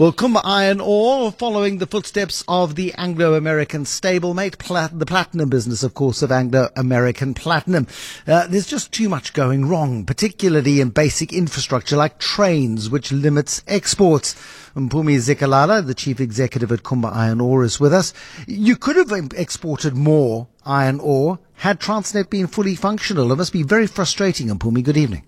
Well, Kumba Iron Ore, following the footsteps of the Anglo-American stablemate, Plat- the platinum business, of course, of Anglo-American Platinum. Uh, there's just too much going wrong, particularly in basic infrastructure like trains, which limits exports. Mpumi Zikalala, the chief executive at Kumba Iron Ore, is with us. You could have exported more iron ore had Transnet been fully functional. It must be very frustrating, Mpumi. Good evening.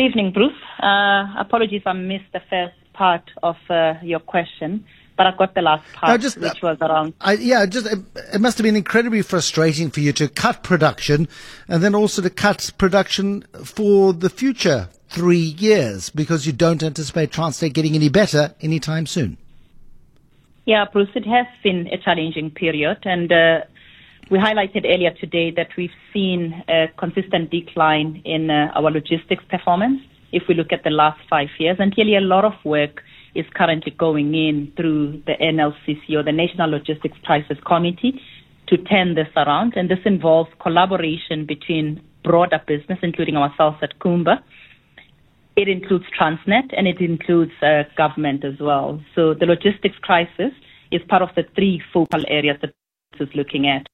Good evening, Bruce. Uh, apologies I missed the first part of uh, your question, but I got the last part, no, just, which was around. I, yeah, just it, it, must have been incredibly frustrating for you to cut production and then also to cut production for the future three years because you don't anticipate Transnet getting any better anytime soon. Yeah, Bruce, it has been a challenging period, and uh, we highlighted earlier today that we've seen a consistent decline in uh, our logistics performance if we look at the last five years. And clearly, a lot of work is currently going in through the NLCC or the National Logistics Crisis Committee to turn this around. And this involves collaboration between broader business, including ourselves at Kumba. It includes Transnet and it includes uh, government as well. So the logistics crisis is part of the three focal areas that is looking at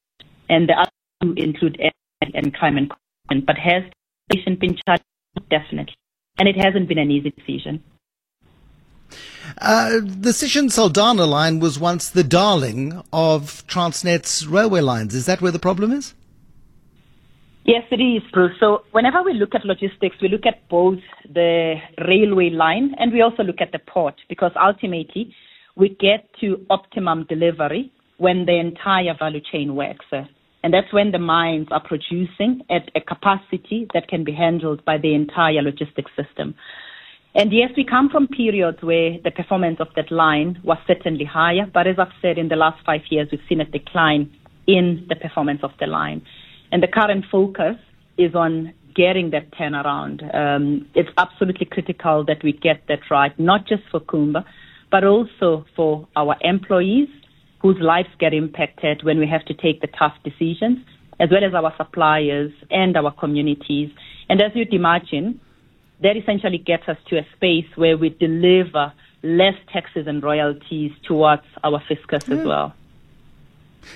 and the other two include and crime and crime. But has the patient been charged? Definitely. And it hasn't been an easy decision. Uh, the Sishen Saldanha line was once the darling of Transnet's railway lines. Is that where the problem is? Yes, it is, Bruce. So whenever we look at logistics, we look at both the railway line and we also look at the port because ultimately we get to optimum delivery when the entire value chain works. And that's when the mines are producing at a capacity that can be handled by the entire logistics system. And yes, we come from periods where the performance of that line was certainly higher, but as I've said, in the last five years, we've seen a decline in the performance of the line. And the current focus is on getting that turnaround. Um, it's absolutely critical that we get that right, not just for Kumba, but also for our employees whose lives get impacted when we have to take the tough decisions, as well as our suppliers and our communities. And as you'd imagine, that essentially gets us to a space where we deliver less taxes and royalties towards our fiscus yeah. as mm. well.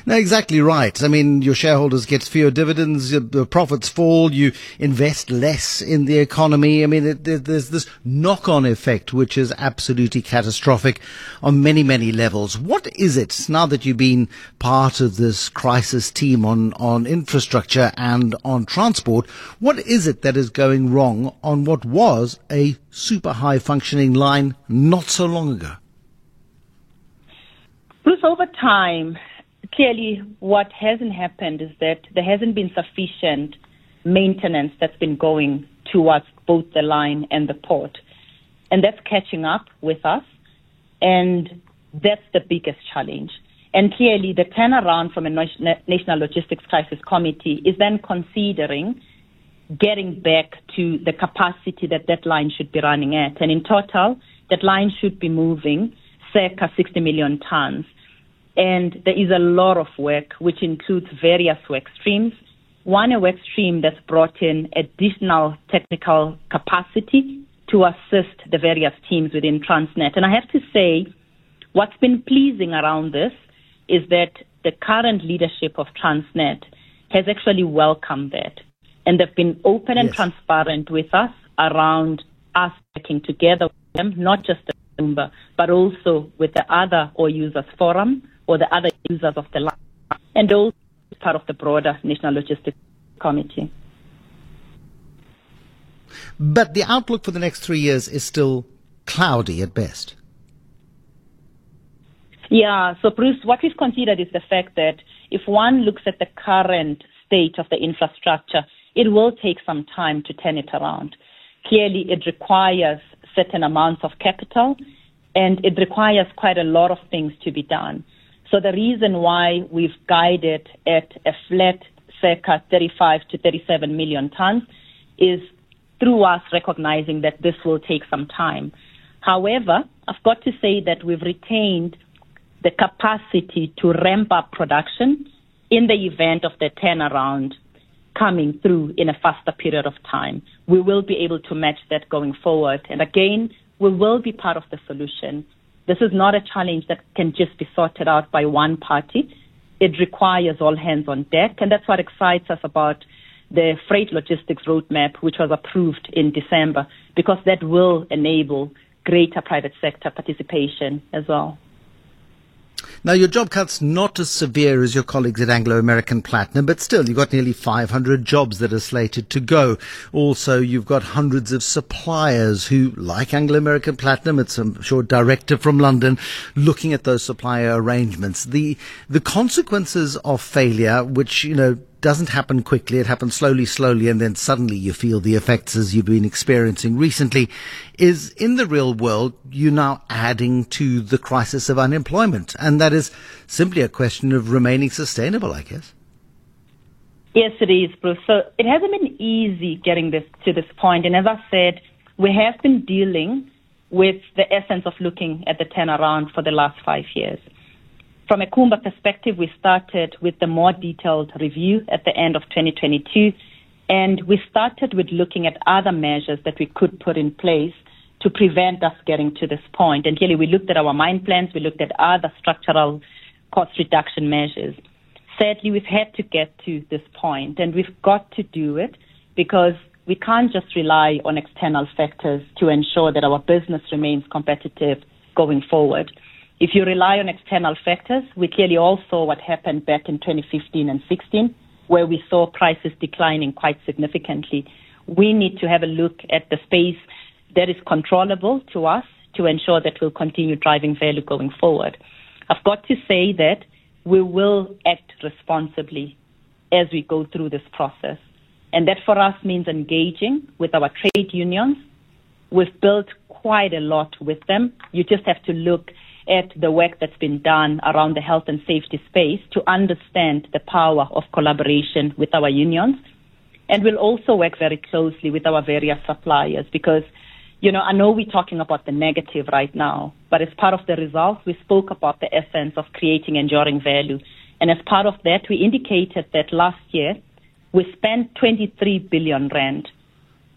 No, exactly right. I mean, your shareholders get fewer dividends, the profits fall, you invest less in the economy. I mean, it, there's this knock-on effect which is absolutely catastrophic on many, many levels. What is it now that you've been part of this crisis team on, on infrastructure and on transport? What is it that is going wrong on what was a super high functioning line not so long ago? Bruce, over time, clearly what hasn't happened is that there hasn't been sufficient maintenance that's been going towards both the line and the port. And that's catching up with us. And that's the biggest challenge. And clearly, the turnaround from a National Logistics Crisis Committee is then considering getting back to the capacity that that line should be running at. And in total, that line should be moving circa 60 million tons. And there is a lot of work, which includes various work streams. One, a work stream that's brought in additional technical capacity to assist the various teams within Transnet. And I have to say, what's been pleasing around this is that the current leadership of Transnet has actually welcomed that. And they've been open and yes. transparent with us around us working together with them, not just the Kumba, but also with the other ore users forum or the other users of the line, and also part of the broader National Logistics Committee. But the outlook for the next three years is still cloudy at best. Yeah, so Bruce, what we've considered is the fact that if one looks at the current state of the infrastructure, it will take some time to turn it around. Clearly, it requires certain amounts of capital and it requires quite a lot of things to be done. So the reason why we've guided at a flat circa 35 to 37 million tons is through us recognizing that this will take some time. However, I've got to say that we've retained the capacity to ramp up production in the event of the turnaround coming through in a faster period of time. We will be able to match that going forward. And again, we will be part of the solution. This is not a challenge that can just be sorted out by one party. It requires all hands on deck, and that's what excites us about the freight logistics roadmap, which was approved in December, because that will enable greater private sector participation as well. Now, your job cut's not as severe as your colleagues at Anglo American Platinum, but still, you've got nearly 500 jobs that are slated to go. Also, you've got hundreds of suppliers who, like Anglo American Platinum, it's, I'm sure, director from London, looking at those supplier arrangements. The, the consequences of failure, which, you know, doesn't happen quickly. It happens slowly, slowly, and then suddenly you feel the effects as you've been experiencing recently. Is in the real world, you're now adding to the crisis of unemployment. And that is simply a question of remaining sustainable, I guess. Yes, it is, Bruce. So it hasn't been easy getting this to this point. And as I said, we have been dealing with the essence of looking at the turnaround for the last five years. From a Kumba perspective, we started with the more detailed review at the end of 2022, and we started with looking at other measures that we could put in place to prevent us getting to this point. And clearly, we looked at our mine plans, we looked at other structural cost reduction measures. Sadly, we've had to get to this point, and we've got to do it because we can't just rely on external factors to ensure that our business remains competitive going forward. If you rely on external factors, we clearly all saw what happened back in 2015 and 16, where we saw prices declining quite significantly. We need to have a look at the space that is controllable to us to ensure that we'll continue driving value going forward. I've got to say that we will act responsibly as we go through this process. And that for us means engaging with our trade unions. We've built quite a lot with them. You just have to look at the work that's been done around the health and safety space to understand the power of collaboration with our unions. And we'll also work very closely with our various suppliers because, you know, I know we're talking about the negative right now, but as part of the results, we spoke about the essence of creating enduring value. And as part of that, we indicated that last year we spent 23 billion rand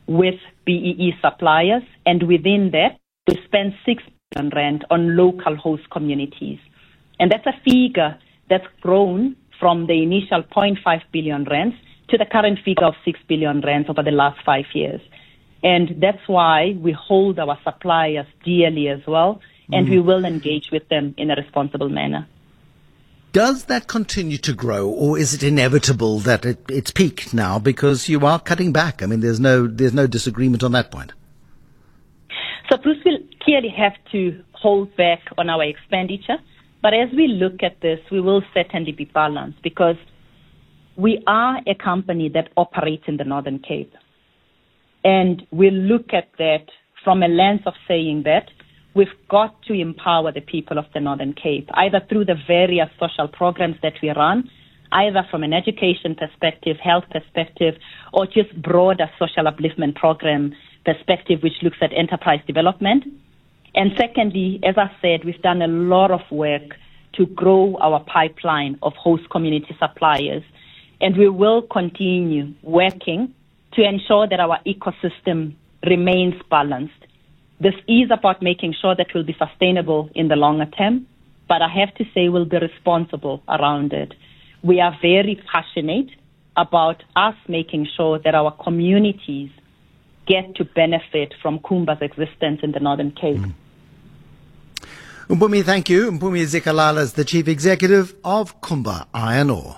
with BEE suppliers, and within that, we spent 6 rand on local host communities. And that's a figure that's grown from the initial 0.5 billion rands to the current figure of 6 billion rands over the last five years. And that's why we hold our suppliers dearly as well, and mm. we will engage with them in a responsible manner. Does that continue to grow, or is it inevitable that it, it's peaked now because you are cutting back? I mean, there's no there's no disagreement on that point. So Bruce will clearly have to hold back on our expenditure. But as we look at this, we will certainly be balanced because we are a company that operates in the Northern Cape. And we look at that from a lens of saying that we've got to empower the people of the Northern Cape, either through the various social programs that we run, either from an education perspective, health perspective, or just broader social upliftment program perspective, which looks at enterprise development. And secondly, as I said, we've done a lot of work to grow our pipeline of host community suppliers. And we will continue working to ensure that our ecosystem remains balanced. This is about making sure that we'll be sustainable in the longer term, but I have to say we'll be responsible around it. We are very passionate about us making sure that our communities get to benefit from Kumba's existence in the Northern Cape. Mm. Mpumi, thank you. Mpumi Zikalala is the Chief Executive of Kumba Iron Ore.